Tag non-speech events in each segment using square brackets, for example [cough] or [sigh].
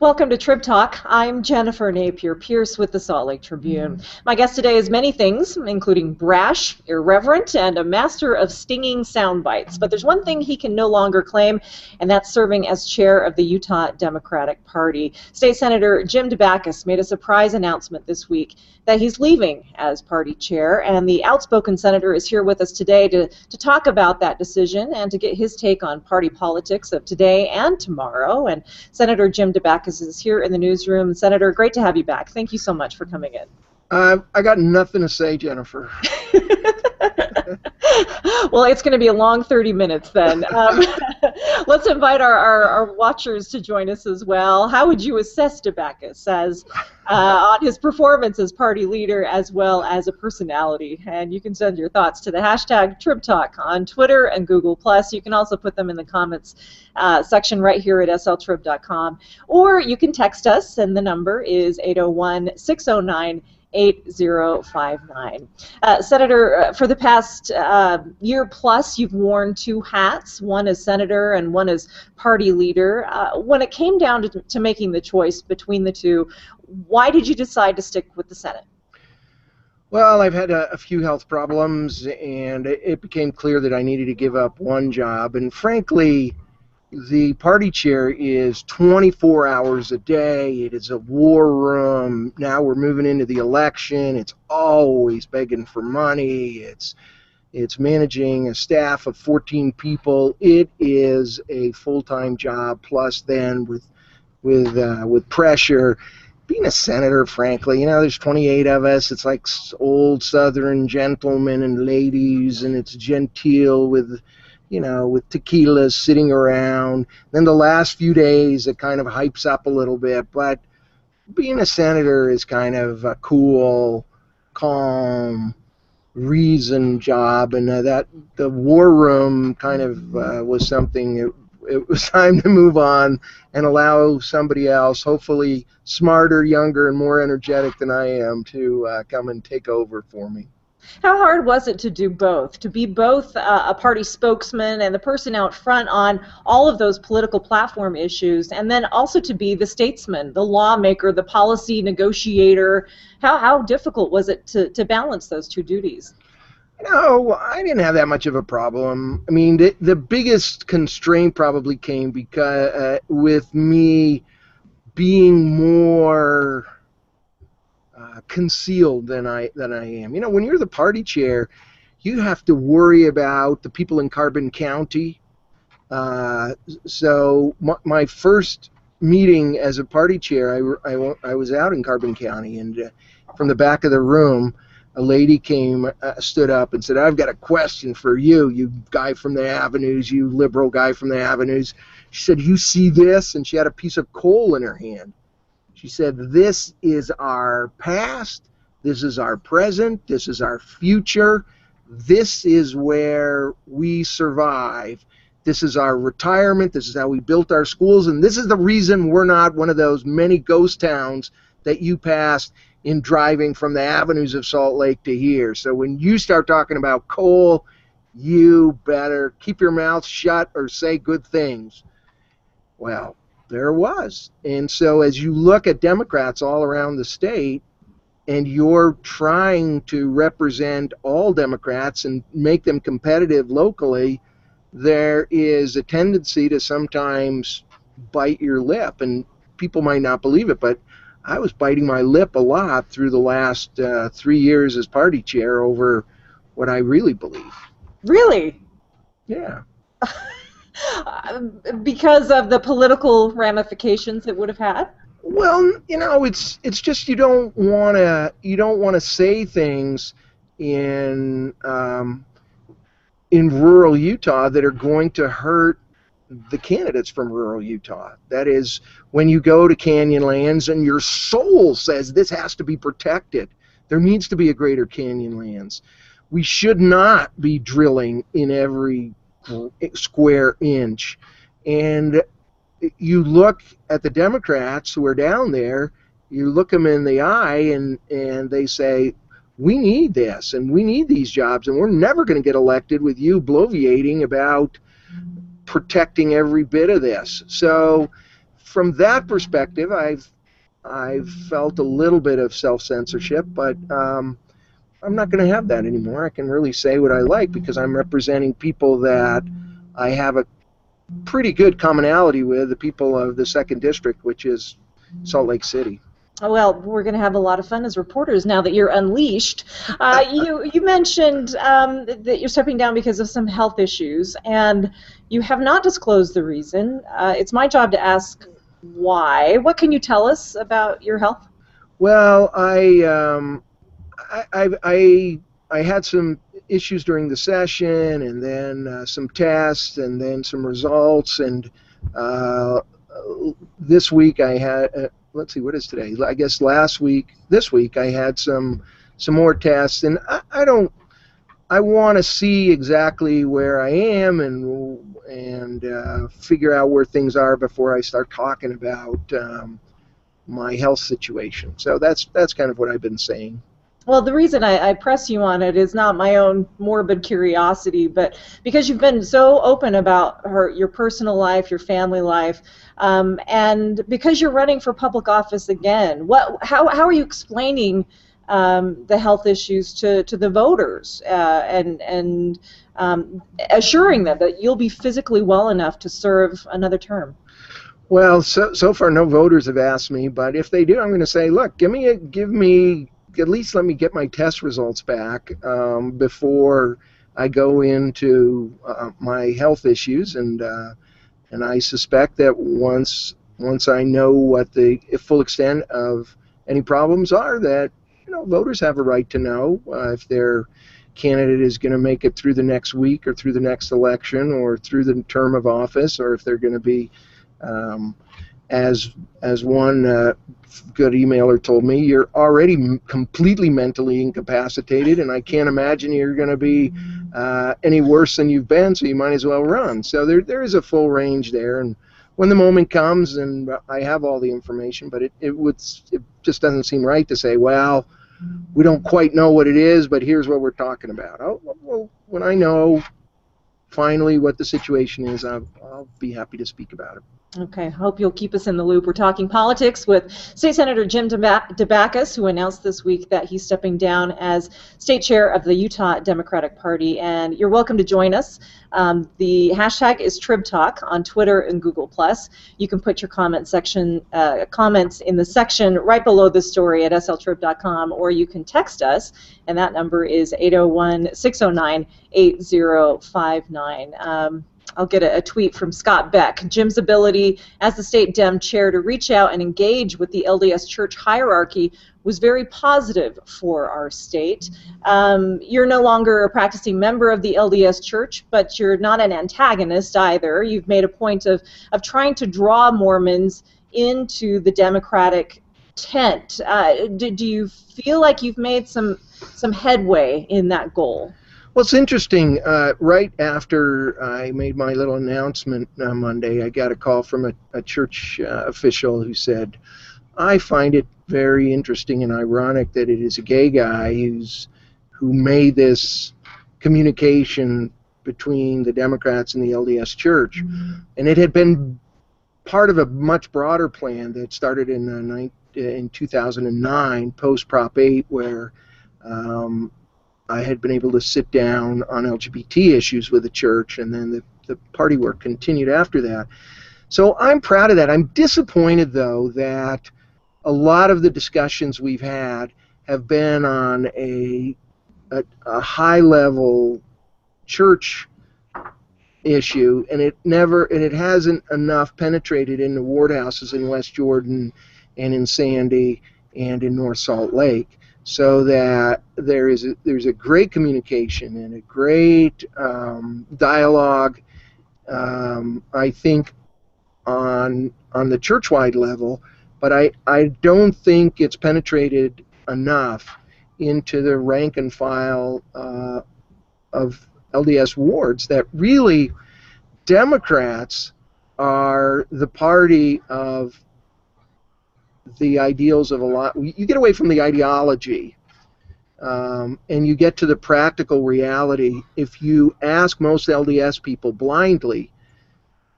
Welcome to Trib Talk. I'm Jennifer Napier Pearce with the Salt Lake Tribune. My guest today is many things, including brash, irreverent, and a master of stinging sound bites. But there's one thing he can no longer claim, and that's serving as chair of the Utah Democratic Party. State Senator Jim Dabakis made a surprise announcement this week that he's leaving as party chair, and the outspoken senator is here with us today to, to talk about that decision and to get his take on party politics of today and tomorrow. And Senator Jim Dabakis is here in the newsroom. Senator, great to have you back. Thank you so much for coming in. Uh, I got nothing to say, Jennifer. [laughs] [laughs] well, it's going to be a long 30 minutes then. Um, [laughs] let's invite our, our, our, watchers to join us as well. How would you assess Dabakis as uh, on his performance as party leader as well as a personality? And you can send your thoughts to the hashtag TribTalk on Twitter and Google+. Plus. You can also put them in the comments uh, section right here at sltrib.com. Or you can text us, and the number is 801 609 8059. Uh, Senator, uh, for the past uh, year plus, you've worn two hats, one as senator and one as party leader. Uh, when it came down to, to making the choice between the two, why did you decide to stick with the Senate? Well, I've had a, a few health problems, and it, it became clear that I needed to give up one job. And frankly, the party chair is 24 hours a day. It is a war room. Now we're moving into the election. It's always begging for money. It's it's managing a staff of 14 people. It is a full-time job. Plus, then with with uh, with pressure, being a senator, frankly, you know, there's 28 of us. It's like old Southern gentlemen and ladies, and it's genteel with you know, with tequilas sitting around. Then the last few days, it kind of hypes up a little bit. But being a senator is kind of a cool, calm, reason job, and uh, that the war room kind of uh, was something. It, it was [laughs] time to move on and allow somebody else, hopefully smarter, younger, and more energetic than I am, to uh, come and take over for me. How hard was it to do both? To be both uh, a party spokesman and the person out front on all of those political platform issues, and then also to be the statesman, the lawmaker, the policy negotiator? How, how difficult was it to, to balance those two duties? No, I didn't have that much of a problem. I mean, the, the biggest constraint probably came because uh, with me being more concealed than I than I am. You know, when you're the party chair, you have to worry about the people in Carbon County. Uh, so my, my, first meeting as a party chair, I, I, I was out in Carbon County, and uh, from the back of the room, a lady came, uh, stood up, and said, "I've got a question for you, you guy from the avenues, you liberal guy from the avenues." She said, "You see this?" And she had a piece of coal in her hand. She said, This is our past, this is our present, this is our future, this is where we survive. This is our retirement, this is how we built our schools, and this is the reason we're not one of those many ghost towns that you passed in driving from the avenues of Salt Lake to here. So when you start talking about coal, you better keep your mouth shut or say good things. Well, there was. And so as you look at Democrats all around the state, and you're trying to represent all Democrats and make them competitive locally, there is a tendency to sometimes bite your lip. And people might not believe it, but I was biting my lip a lot through the last uh, three years as party chair over what I really believe. Really? Yeah. [laughs] [laughs] because of the political ramifications it would have had? Well, you know, it's it's just you don't want to you don't want to say things in um, in rural Utah that are going to hurt the candidates from rural Utah. That is, when you go to Canyonlands and your soul says this has to be protected, there needs to be a greater Canyonlands. We should not be drilling in every square inch. And you look at the Democrats who are down there, you look them in the eye, and, and they say, we need this, and we need these jobs, and we're never going to get elected with you bloviating about protecting every bit of this. So from that perspective, I've I've felt a little bit of self censorship, but um, I'm not going to have that anymore. I can really say what I like because I'm representing people that I have a pretty good commonality with, the people of the second district, which is Salt Lake City. Oh, well, we're going to have a lot of fun as reporters now that you're unleashed. Uh, [laughs] you you mentioned um, that you're stepping down because of some health issues, and you have not disclosed the reason. Uh, it's my job to ask why. What can you tell us about your health? Well, I um, I, I, I had some issues during the session, and then uh, some tests, and then some results, and uh, this week I had. Uh, let's see, what is today? I guess last week, this week I had some some more tests, and I, I don't. I want to see exactly where I am and and uh, figure out where things are before I start talking about um, my health situation. So that's that's kind of what I've been saying. Well, the reason I, I, press you on it is not my own morbid curiosity, but because you've been so open about her, your personal life, your family life, um, and because you're running for public office again. What, how, how are you explaining um, the health issues to, to the voters uh, and, and um, assuring them that you'll be physically well enough to serve another term? Well, so so far no voters have asked me, but if they do, I'm going to say, look, give me a, give me at least let me get my test results back um, before I go into uh, my health issues, and uh, and I suspect that once once I know what the full extent of any problems are, that you know voters have a right to know uh, if their candidate is going to make it through the next week or through the next election or through the term of office, or if they're going to be um, as as one uh, good emailer told me, you're already m- completely mentally incapacitated, and I can't imagine you're going to be uh, any worse than you've been. So you might as well run. So there there is a full range there, and when the moment comes, and I have all the information, but it it would it just doesn't seem right to say, well, we don't quite know what it is, but here's what we're talking about. Oh, well, when I know finally what the situation is, I'll, I'll be happy to speak about it. Okay, I hope you'll keep us in the loop. We're talking politics with State Senator Jim Dabakis, who announced this week that he's stepping down as state chair of the Utah Democratic Party. And you're welcome to join us. Um, the hashtag is TribTalk on Twitter and Google+. You can put your comment section uh, comments in the section right below the story at sltrib.com, or you can text us, and that number is 801-609-8059. Um, I'll get a, a, tweet from Scott Beck. Jim's ability as the state Dem chair to reach out and engage with the LDS church hierarchy was very positive for our state. Um, you're no longer a practicing member of the LDS church, but you're not an antagonist either. You've made a point of, of trying to draw Mormons into the Democratic tent. Uh, do, do you feel like you've made some some headway in that goal? Well, it's interesting. Uh, right after I made my little announcement uh, Monday, I got a call from a, a church uh, official who said, "I find it very interesting and ironic that it is a gay guy who's who made this communication between the Democrats and the LDS Church, mm-hmm. and it had been part of a much broader plan that started in uh, in 2009, post Prop 8, where um, I had been able to sit down on LGBT issues with the church, and then the, the party work continued after that. So I'm proud of that. I'm disappointed, though, that a lot of the discussions we've had have been on a, a, a high level church issue, and it never and it hasn't enough penetrated into ward houses in West Jordan and in Sandy and in North Salt Lake so that there is a, there's a great communication and a great um, dialogue. Um, I think on on the churchwide level, but I I don't think it's penetrated enough into the rank and file uh, of LDS wards that really Democrats are the party of the ideals of a lot. You get away from the ideology, um, and you get to the practical reality. If you ask most LDS people blindly,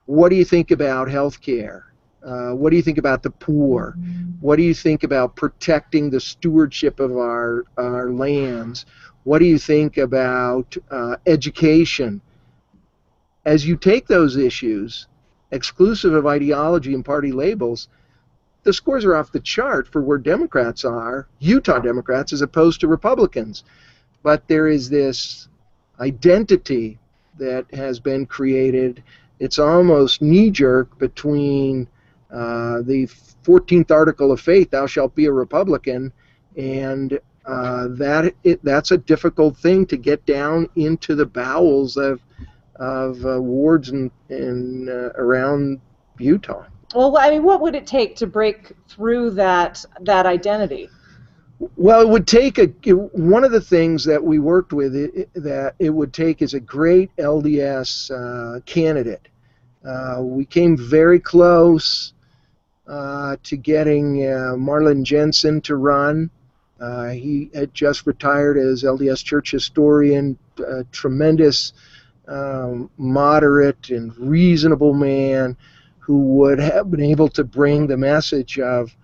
what do you think about health care? Uh, what do you think about the poor? What do you think about protecting the stewardship of our, our lands? What do you think about uh, education? As you take those issues, exclusive of ideology and party labels, the scores are off the chart for where Democrats are, Utah Democrats, as opposed to Republicans. But there is this identity that has been created. It's almost knee jerk between uh, the 14th article of faith, thou shalt be a Republican, and uh, that it, that's a difficult thing to get down into the bowels of of uh, wards and, and uh, around Utah. Well, I mean, what would it take to break through that that identity? Well, it would take a one of the things that we worked with it, that it would take is a great LDS uh, candidate. Uh, we came very close uh, to getting uh, Marlin Jensen to run. Uh, he had just retired as LDS Church historian, a tremendous, um, moderate, and reasonable man who would have been able to bring the message of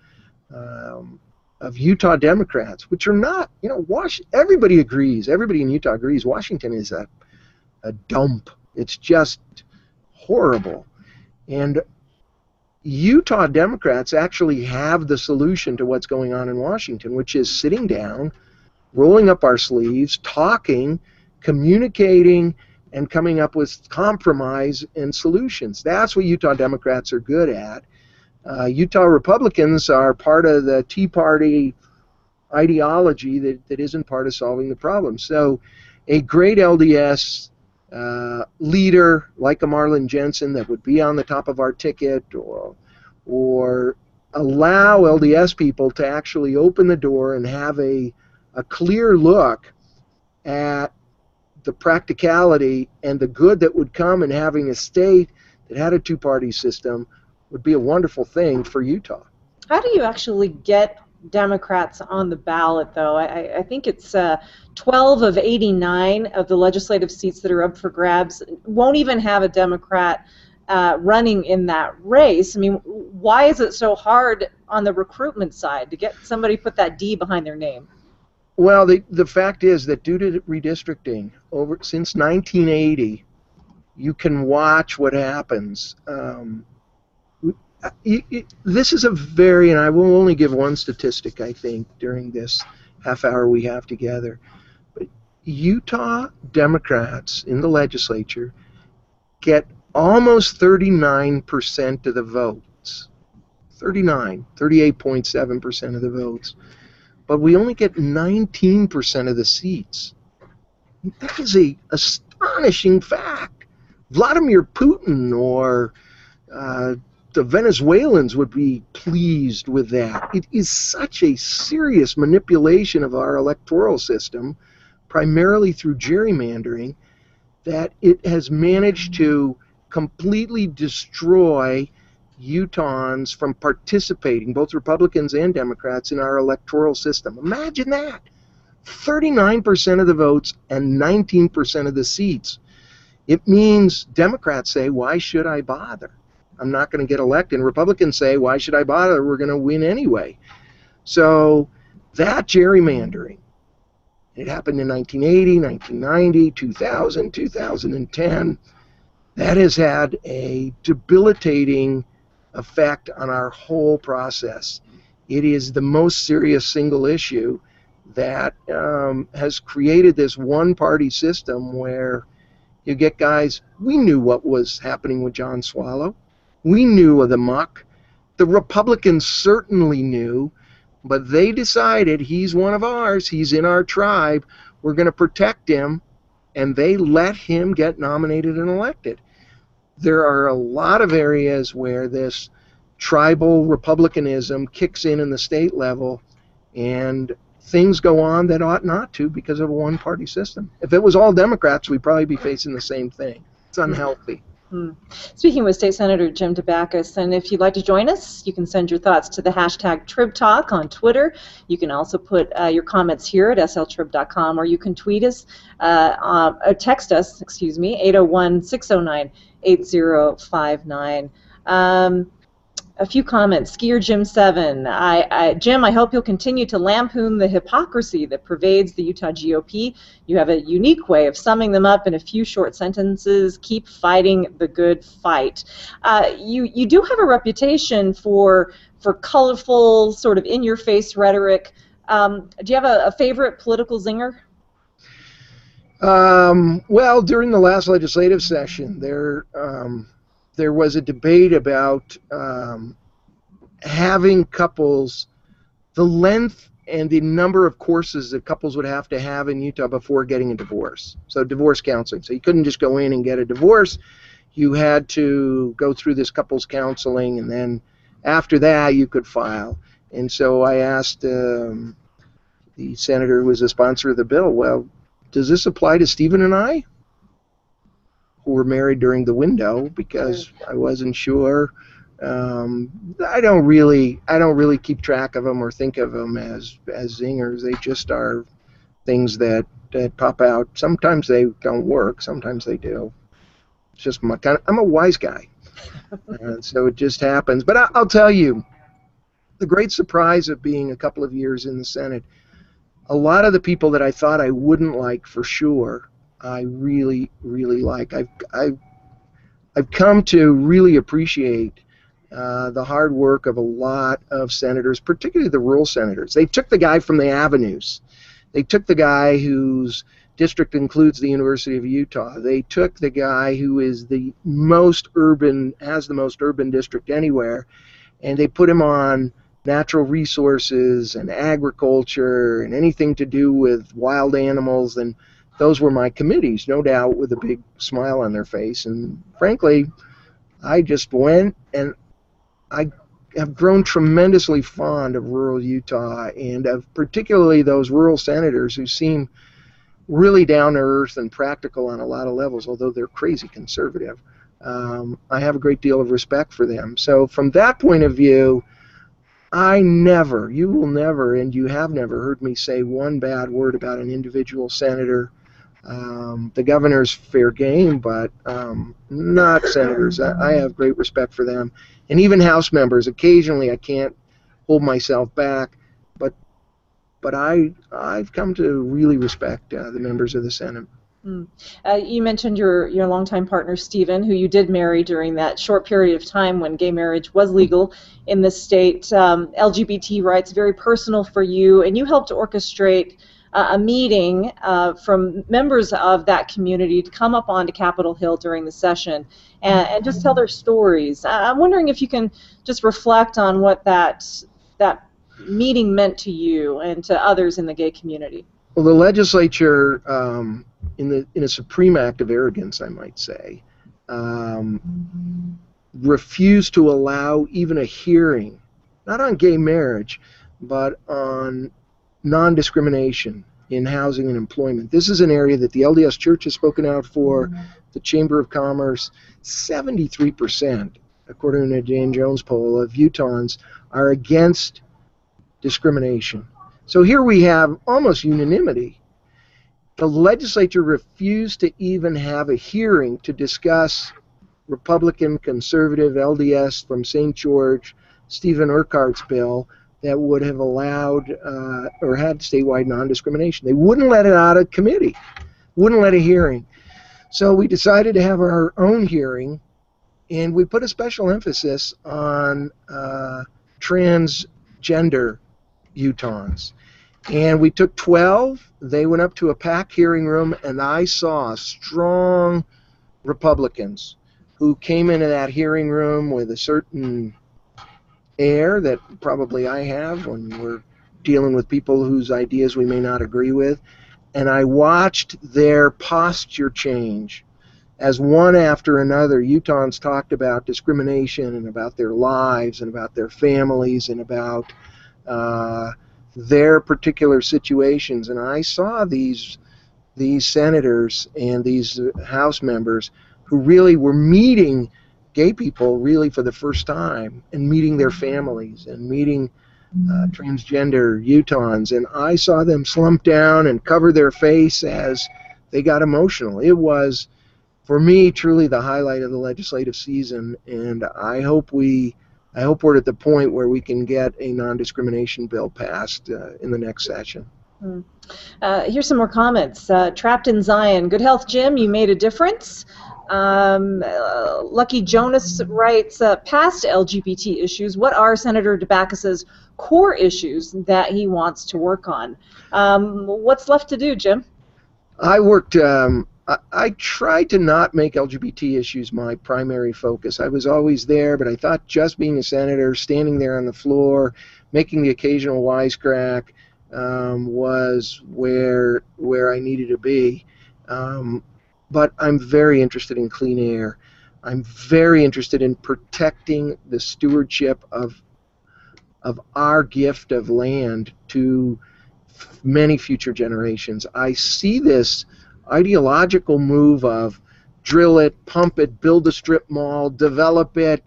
um, of Utah Democrats, which are not, you know, Wash. Everybody agrees. Everybody in Utah agrees. Washington is a a dump. It's just horrible, and Utah Democrats actually have the solution to what's going on in Washington, which is sitting down, rolling up our sleeves, talking, communicating, and coming up with compromise and solutions. That's what Utah Democrats are good at. Uh, Utah Republicans are part of the Tea Party ideology that, that isn't part of solving the problem. So, a great LDS uh, leader like a Marlin Jensen that would be on the top of our ticket or or allow LDS people to actually open the door and have a, a clear look at the practicality and the good that would come in having a state that had a two party system would be a wonderful thing for Utah. How do you actually get Democrats on the ballot, though. I, I think it's uh, 12 of 89 of the legislative seats that are up for grabs won't even have a Democrat uh, running in that race. I mean, why is it so hard on the recruitment side to get somebody put that D behind their name? Well, the, the fact is that due to redistricting, over since 1980, you can watch what happens. Um, this is a very, and I will only give one statistic, I think, during this half hour we have together. But Utah Democrats in the legislature get almost 39% of the votes. 39, 38.7% of the votes. But we only get 19% of the seats. That is a astonishing fact. Vladimir Putin or uh, the Venezuelans would be pleased with that. It is such a serious manipulation of our electoral system, primarily through gerrymandering, that it has managed to completely destroy Utahns from participating, both Republicans and Democrats, in our electoral system. Imagine that. 39% of the votes and 19% of the seats. It means Democrats say, why should I bother? I'm not going to get elected. And Republicans say, why should I bother? We're going to win anyway. So that gerrymandering, it happened in 1980, 1990, 2000, 2010. That has had a debilitating effect on our whole process. It is the most serious single issue that um, has created this one party system where you get guys, we knew what was happening with John Swallow. We knew of the muck. The Republicans certainly knew, but they decided he's one of ours. He's in our tribe. We're going to protect him. And they let him get nominated and elected. There are a lot of areas where this tribal republicanism kicks in in the state level, and things go on that ought not to because of a one party system. If it was all Democrats, we'd probably be facing the same thing. It's unhealthy. Hmm. Speaking with State Senator Jim Dabakis, and if you'd like to join us, you can send your thoughts to the hashtag TribTalk on Twitter. You can also put uh, your comments here at sltrib.com, or you can tweet us, uh, uh, text us, excuse me, 801 609 8059. A few comments. Skier Jim Seven, I, I, Jim, I hope you'll continue to lampoon the hypocrisy that pervades the Utah GOP. You have a unique way of summing them up in a few short sentences. Keep fighting the good fight. Uh, you you do have a reputation for for colorful, sort of in-your-face rhetoric. Um, do you have a, a favorite political zinger? Um, well, during the last legislative session, there um, there was a debate about um, having couples, the length and the number of courses that couples would have to have in Utah before getting a divorce. So divorce counseling. So you couldn't just go in and get a divorce. You had to go through this couples counseling, and then after that you could file. And so I asked um, the senator who was a sponsor of the bill, well, does this apply to Stephen and I? Who were married during the window because I wasn't sure. Um, I don't really, I don't really keep track of them or think of them as as zingers. They just are things that that pop out. Sometimes they don't work. Sometimes they do. It's just my kind. Of, I'm a wise guy, [laughs] and so it just happens. But I, I'll tell you, the great surprise of being a couple of years in the Senate, a lot of the people that I thought I wouldn't like for sure I really, really like. I've, I've, I've come to really appreciate uh, the hard work of a lot of senators, particularly the rural senators. They took the guy from the avenues. They took the guy whose district includes the University of Utah. They took the guy who is the most urban, has the most urban district anywhere, and they put him on natural resources and agriculture and anything to do with wild animals and those were my committees, no doubt, with a big smile on their face. And frankly, I just went and I have grown tremendously fond of rural Utah and of particularly those rural senators who seem really down to earth and practical on a lot of levels, although they're crazy conservative. Um, I have a great deal of respect for them. So, from that point of view, I never, you will never, and you have never heard me say one bad word about an individual senator um, the governor's fair game, but um, not senators. I, I, have great respect for them, and even House members. Occasionally, I can't hold myself back, but but I I've come to really respect uh, the members of the Senate. Mm. Uh, you mentioned your your longtime partner Stephen, who you did marry during that short period of time when gay marriage was legal in the state. Um, LGBT rights very personal for you, and you helped orchestrate uh, a meeting uh, from members of that community to come up onto Capitol Hill during the session and, and just tell their stories. I'm wondering if you can just reflect on what that that meeting meant to you and to others in the gay community. Well, the legislature, um, in the in a supreme act of arrogance, I might say, um, refused to allow even a hearing, not on gay marriage, but on non-discrimination in housing and employment. This is an area that the LDS Church has spoken out for, mm-hmm. the Chamber of Commerce. 73%, according to a Dan Jones poll, of Utahns are against discrimination. So here we have almost unanimity. The legislature refused to even have a hearing to discuss Republican, conservative, LDS from St. George, Stephen Urquhart's bill that would have allowed uh, or had statewide non-discrimination. They wouldn't let it out of committee, wouldn't let a hearing. So we decided to have our own hearing, and we put a special emphasis on uh, transgender Utahns. And we took 12. They went up to a packed hearing room, and I saw strong Republicans who came into that hearing room with a certain air that probably I have when we're dealing with people whose ideas we may not agree with. And I watched their posture change as one after another Utahns talked about discrimination and about their lives and about their families and about uh, their particular situations. And I saw these these senators and these House members who really were meeting gay people really for the first time and meeting their families and meeting uh, transgender Utahns. And I saw them slump down and cover their face as they got emotional. It was, for me, truly the highlight of the legislative season. And I hope we I hope we're at the point where we can get a non-discrimination bill passed uh, in the next session. Hmm. Uh, here's some more comments. Uh, Trapped in Zion. Good health, Jim. You made a difference. Um, uh, Lucky Jonas writes, uh, past LGBT issues, what are Senator Dabakis's core issues that he wants to work on? Um, what's left to do, Jim? I worked, um, I, I tried to not make LGBT issues my primary focus. I was always there, but I thought just being a senator, standing there on the floor, making the occasional wisecrack, um, was where where I needed to be. Um, but I'm very interested in clean air. I'm very interested in protecting the stewardship of of our gift of land to many future generations. I see this ideological move of drill it, pump it, build a strip mall, develop it,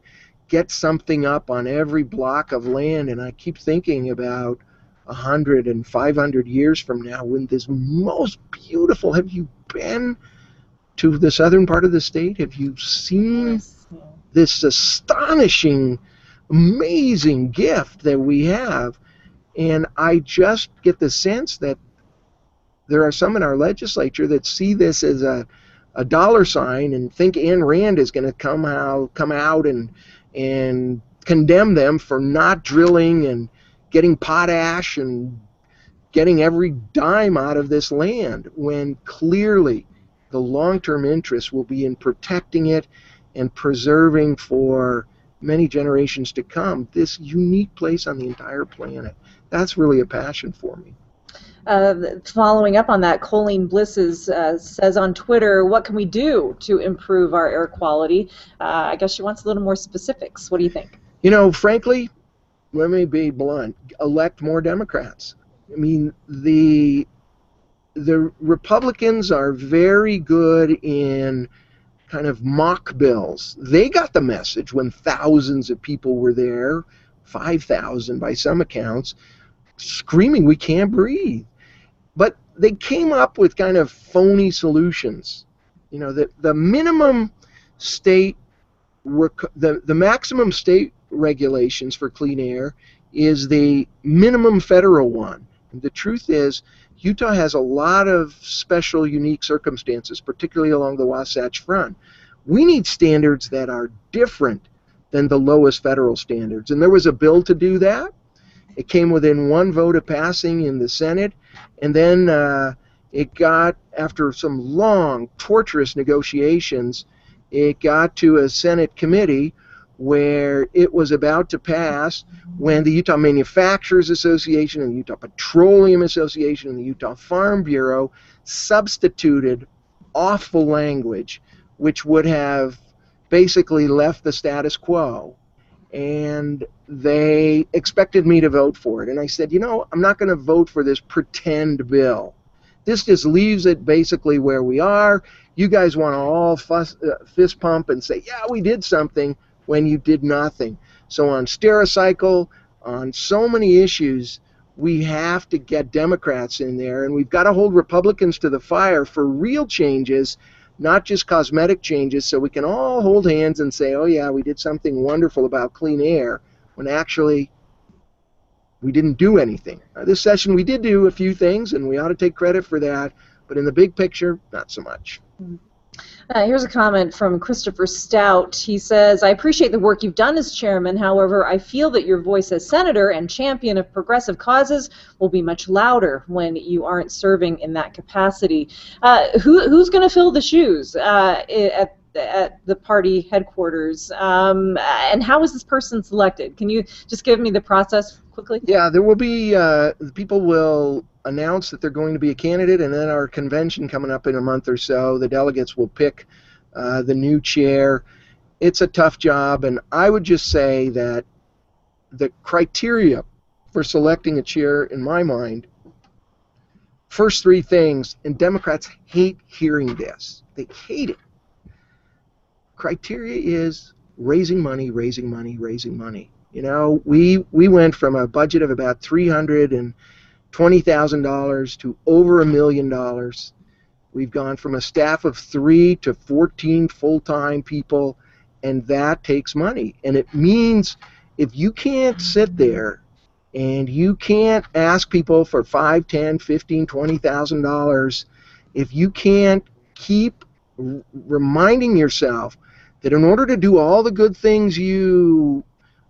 get something up on every block of land, and I keep thinking about 100 and 500 years from now when this most beautiful have you been to the southern part of the state? Have you seen yes. this astonishing, amazing gift that we have? And I just get the sense that there are some in our legislature that see this as a, a dollar sign and think Ayn Rand is going to come out, come out and and condemn them for not drilling and getting potash and getting every dime out of this land when clearly the long-term interest will be in protecting it and preserving for many generations to come this unique place on the entire planet. That's really a passion for me. Uh, following up on that, Colleen Blisses uh, says on Twitter, "What can we do to improve our air quality?" Uh, I guess she wants a little more specifics. What do you think? You know, frankly, let me be blunt. Elect more Democrats. I mean, the the Republicans are very good in kind of mock bills. They got the message when thousands of people were there, 5,000 by some accounts, screaming, We can't breathe. But they came up with kind of phony solutions. You know, the, the minimum state, the, the maximum state regulations for clean air is the minimum federal one. And the truth is, Utah has a lot of special, unique circumstances, particularly along the Wasatch Front. We need standards that are different than the lowest federal standards. And there was a bill to do that. It came within one vote of passing in the Senate, and then uh, it got, after some long, torturous negotiations, it got to a Senate committee where it was about to pass when the Utah Manufacturers Association and the Utah Petroleum Association and the Utah Farm Bureau substituted awful language which would have basically left the status quo and they expected me to vote for it and I said, "You know, I'm not going to vote for this pretend bill. This just leaves it basically where we are. You guys want to all fuss, uh, fist pump and say, "Yeah, we did something." When you did nothing. So on Stericycle, on so many issues, we have to get Democrats in there, and we've got to hold Republicans to the fire for real changes, not just cosmetic changes, so we can all hold hands and say, oh, yeah, we did something wonderful about clean air, when actually we didn't do anything. Now, this session we did do a few things, and we ought to take credit for that, but in the big picture, not so much. Mm-hmm. Uh, here's a comment from Christopher Stout. He says, I appreciate the work you've done as chairman. However, I feel that your voice as senator and champion of progressive causes will be much louder when you aren't serving in that capacity. Uh, who, who's going to fill the shoes uh, at at the party headquarters. Um, and how was this person selected? Can you just give me the process quickly? Yeah, there will be uh, people will announce that they're going to be a candidate, and then our convention coming up in a month or so, the delegates will pick uh, the new chair. It's a tough job, and I would just say that the criteria for selecting a chair, in my mind, first three things, and Democrats hate hearing this. They hate it. Criteria is raising money, raising money, raising money. You know, we we went from a budget of about 300 and $20,000 to over a million dollars. We've gone from a staff of three to 14 full time people, and that takes money. And it means if you can't sit there and you can't ask people for five, ten, fifteen, twenty thousand dollars, if you can't keep reminding yourself that in order to do all the good things you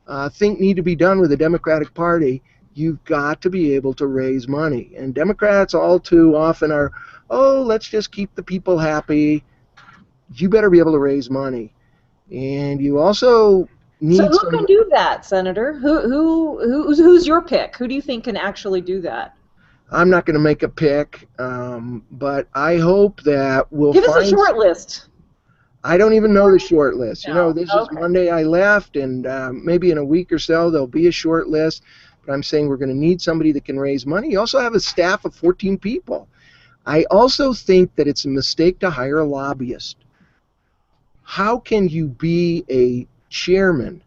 uh, think need to be done with the Democratic Party, you've got to be able to raise money. And Democrats all too often are, oh, let's just keep the people happy. You better be able to raise money. And you also need So who some- can do that, Senator? Who who who's, who's your pick? Who do you think can actually do that? I'm not going to make a pick, um, but I hope that we'll Give us a short list. I don't even know the short list. You know, this is. Monday I left, and um, maybe in a week or so there'll be a short list. But I'm saying we're going to need somebody that can raise money. You also have a staff of 14 people. I also think that it's a mistake to hire a lobbyist. How can you be a chairman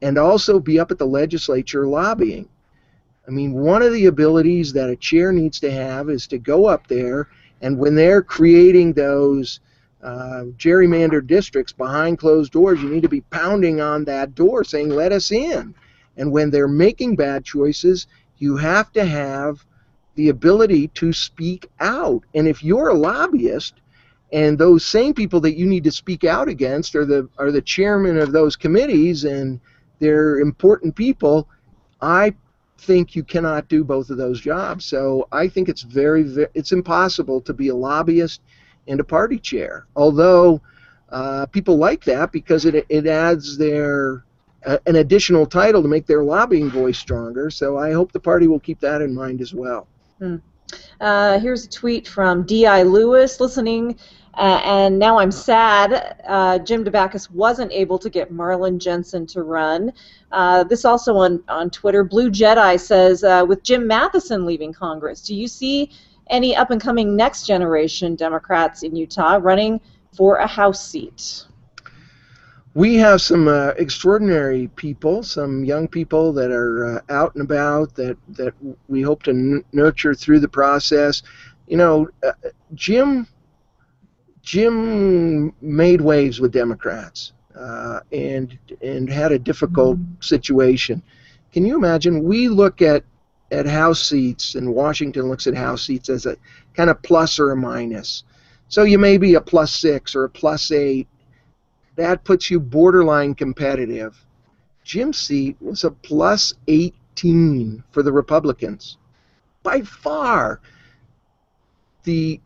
and also be up at the legislature lobbying? I mean, one of the abilities that a chair needs to have is to go up there, and when they're creating those uh, gerrymandered districts behind closed doors, you need to be pounding on that door saying, let us in. And when they're making bad choices, you have to have the ability to speak out. And if you're a lobbyist, and those same people that you need to speak out against are the are the chairman of those committees and they're important people, I think you cannot do both of those jobs. So I think it's very, ve it's impossible to be a lobbyist and a party chair. Although uh, people like that because it it adds their uh, an additional title to make their lobbying voice stronger. So I hope the party will keep that in mind as well. Uh, here's a tweet from D.I. Lewis listening, uh, and now I'm sad uh, Jim Dabakis wasn't able to get Marlin Jensen to run. Uh, this also on, on Twitter. Blue Jedi says, uh, with Jim Matheson leaving Congress, do you see any up and coming next generation Democrats in Utah running for a House seat? We have some uh, extraordinary people, some young people that are uh, out and about that, that we hope to n- nurture through the process. You know, uh, Jim Jim made waves with Democrats uh, and and had a difficult situation. Can you imagine? We look at at House seats, and Washington looks at House seats as a kind of plus or a minus. So you may be a plus six or a plus eight. That puts you borderline competitive. Jim's seat was a plus 18 for the Republicans. By far the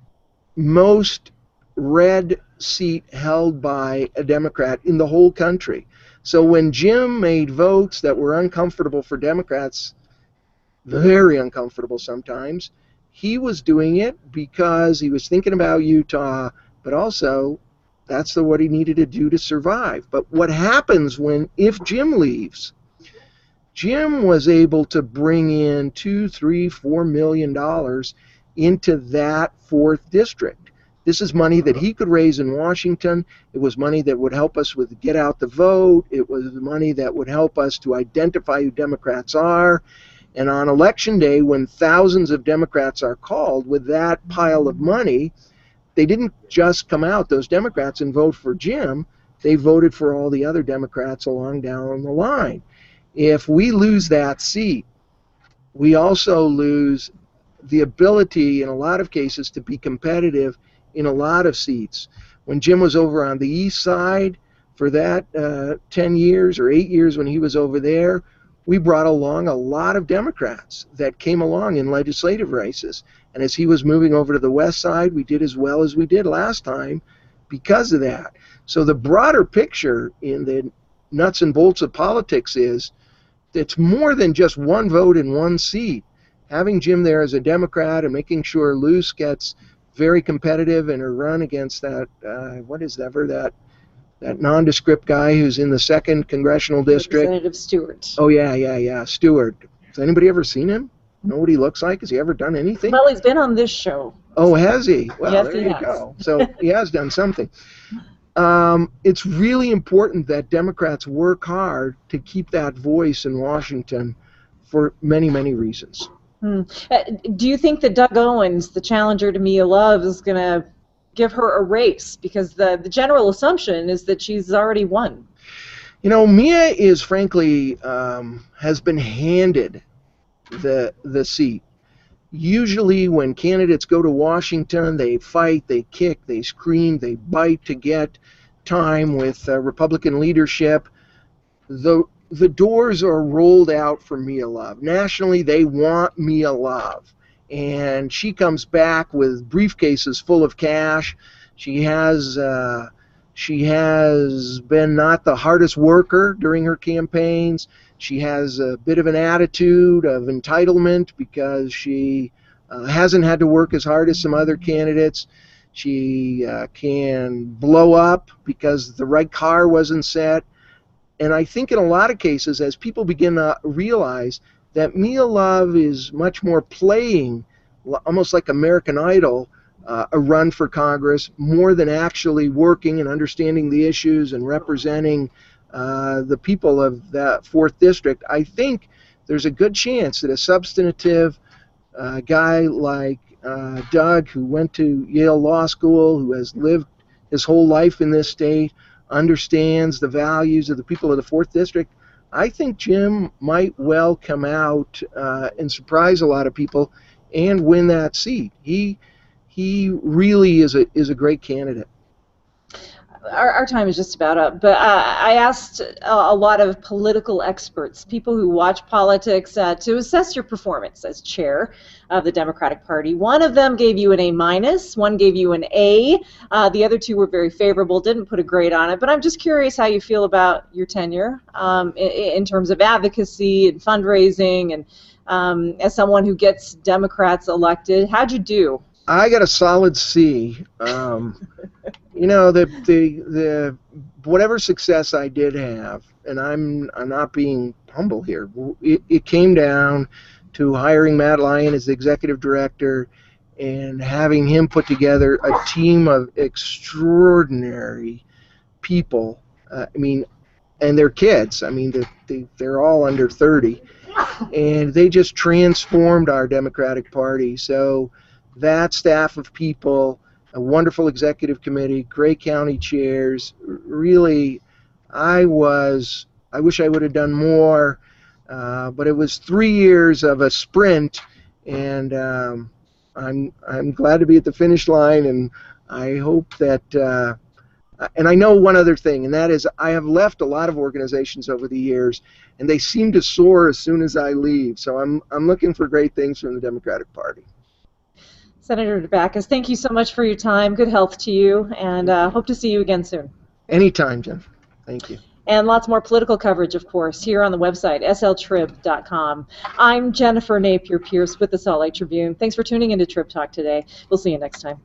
most red seat held by a Democrat in the whole country. So when Jim made votes that were uncomfortable for Democrats, very uncomfortable sometimes, he was doing it because he was thinking about Utah, but also that's the, what he needed to do to survive. But what happens when, if Jim leaves, Jim was able to bring in two, three, four million dollars into that fourth district. This is money that he could raise in Washington. It was money that would help us with get out the vote. It was money that would help us to identify who Democrats are. And on election day, when thousands of Democrats are called with that pile of money, they didn't just come out, those Democrats, and vote for Jim. They voted for all the other Democrats along down the line. If we lose that seat, we also lose the ability, in a lot of cases, to be competitive in a lot of seats. When Jim was over on the east side for that uh, 10 years or 8 years when he was over there, we brought along a lot of Democrats that came along in legislative races. And as he was moving over to the west side, we did as well as we did last time because of that. So the broader picture in the nuts and bolts of politics is it's more than just one vote in one seat. Having Jim there as a Democrat and making sure Luz gets very competitive in her run against that uh, what is ever that that nondescript guy who's in the second congressional district. Representative Stewart. Oh yeah, yeah, yeah. Stewart. Has anybody ever seen him? Know what he looks like? Has he ever done anything? Well, he's been on this show. Oh, has he? Well, Yes, there he you has. go. So he has done something. Um, it's really important that Democrats work hard to keep that voice in Washington for many, many reasons. Hmm. Uh, do you think that Doug Owens, the challenger to Mia Love, is going to give her a race? Because the, the general assumption is that she's already won. You know, Mia is frankly um, has been handed the the seat. Usually, when candidates go to Washington, they fight, they kick, they scream, they bite to get time with uh, Republican leadership. The the doors are rolled out for Mia Love. Nationally, they want Mia Love, and she comes back with briefcases full of cash. She has. Uh, she has been not the hardest worker during her campaigns. She has a bit of an attitude of entitlement because she uh, hasn't had to work as hard as some other candidates. She uh, can blow up because the right car wasn't set. And I think in a lot of cases, as people begin to realize that Mia Love is much more playing, almost like American Idol, uh, a run for Congress more than actually working and understanding the issues and representing uh, the people of that fourth district, I think there's a good chance that a substantive uh, guy like uh, Doug, who went to Yale Law School, who has lived his whole life in this state, understands the values of the people of the fourth district. I think Jim might well come out uh, and surprise a lot of people and win that seat. He he really is a is a great candidate. Our, our time is just about up, but uh, I asked a, a, lot of political experts, people who watch politics, uh, to assess your performance as chair of the Democratic Party. One of them gave you an A minus, one gave you an A. Uh, the other two were very favorable, didn't put a grade on it. But I'm just curious how you feel about your tenure um, in, in, terms of advocacy and fundraising, and um, as someone who gets Democrats elected, how'd you do? I got a solid C. Um, you know the the the whatever success I did have, and I'm I'm not being humble here. It, it came down to hiring Matt Lyon as the executive director and having him put together a team of extraordinary people. Uh, I mean, and their kids. I mean, they, they, they're all under 30. And they just transformed our Democratic Party. So that staff of people, a wonderful executive committee, great county chairs. Really, I was, I wish I would have done more, uh, but it was three years of a sprint, and um, I'm, I'm glad to be at the finish line, and I hope that. Uh, and I know one other thing, and that is I have left a lot of organizations over the years, and they seem to soar as soon as I leave. So I'm I'm looking for great things from the Democratic Party. Senator Dabakis, thank you so much for your time. Good health to you, and uh, hope to see you again soon. Anytime, Jen. Thank you. And lots more political coverage, of course, here on the website, sltrib.com. I'm Jennifer Napier Pearce with the Salt Lake Tribune. Thanks for tuning into Trib Talk today. We'll see you next time.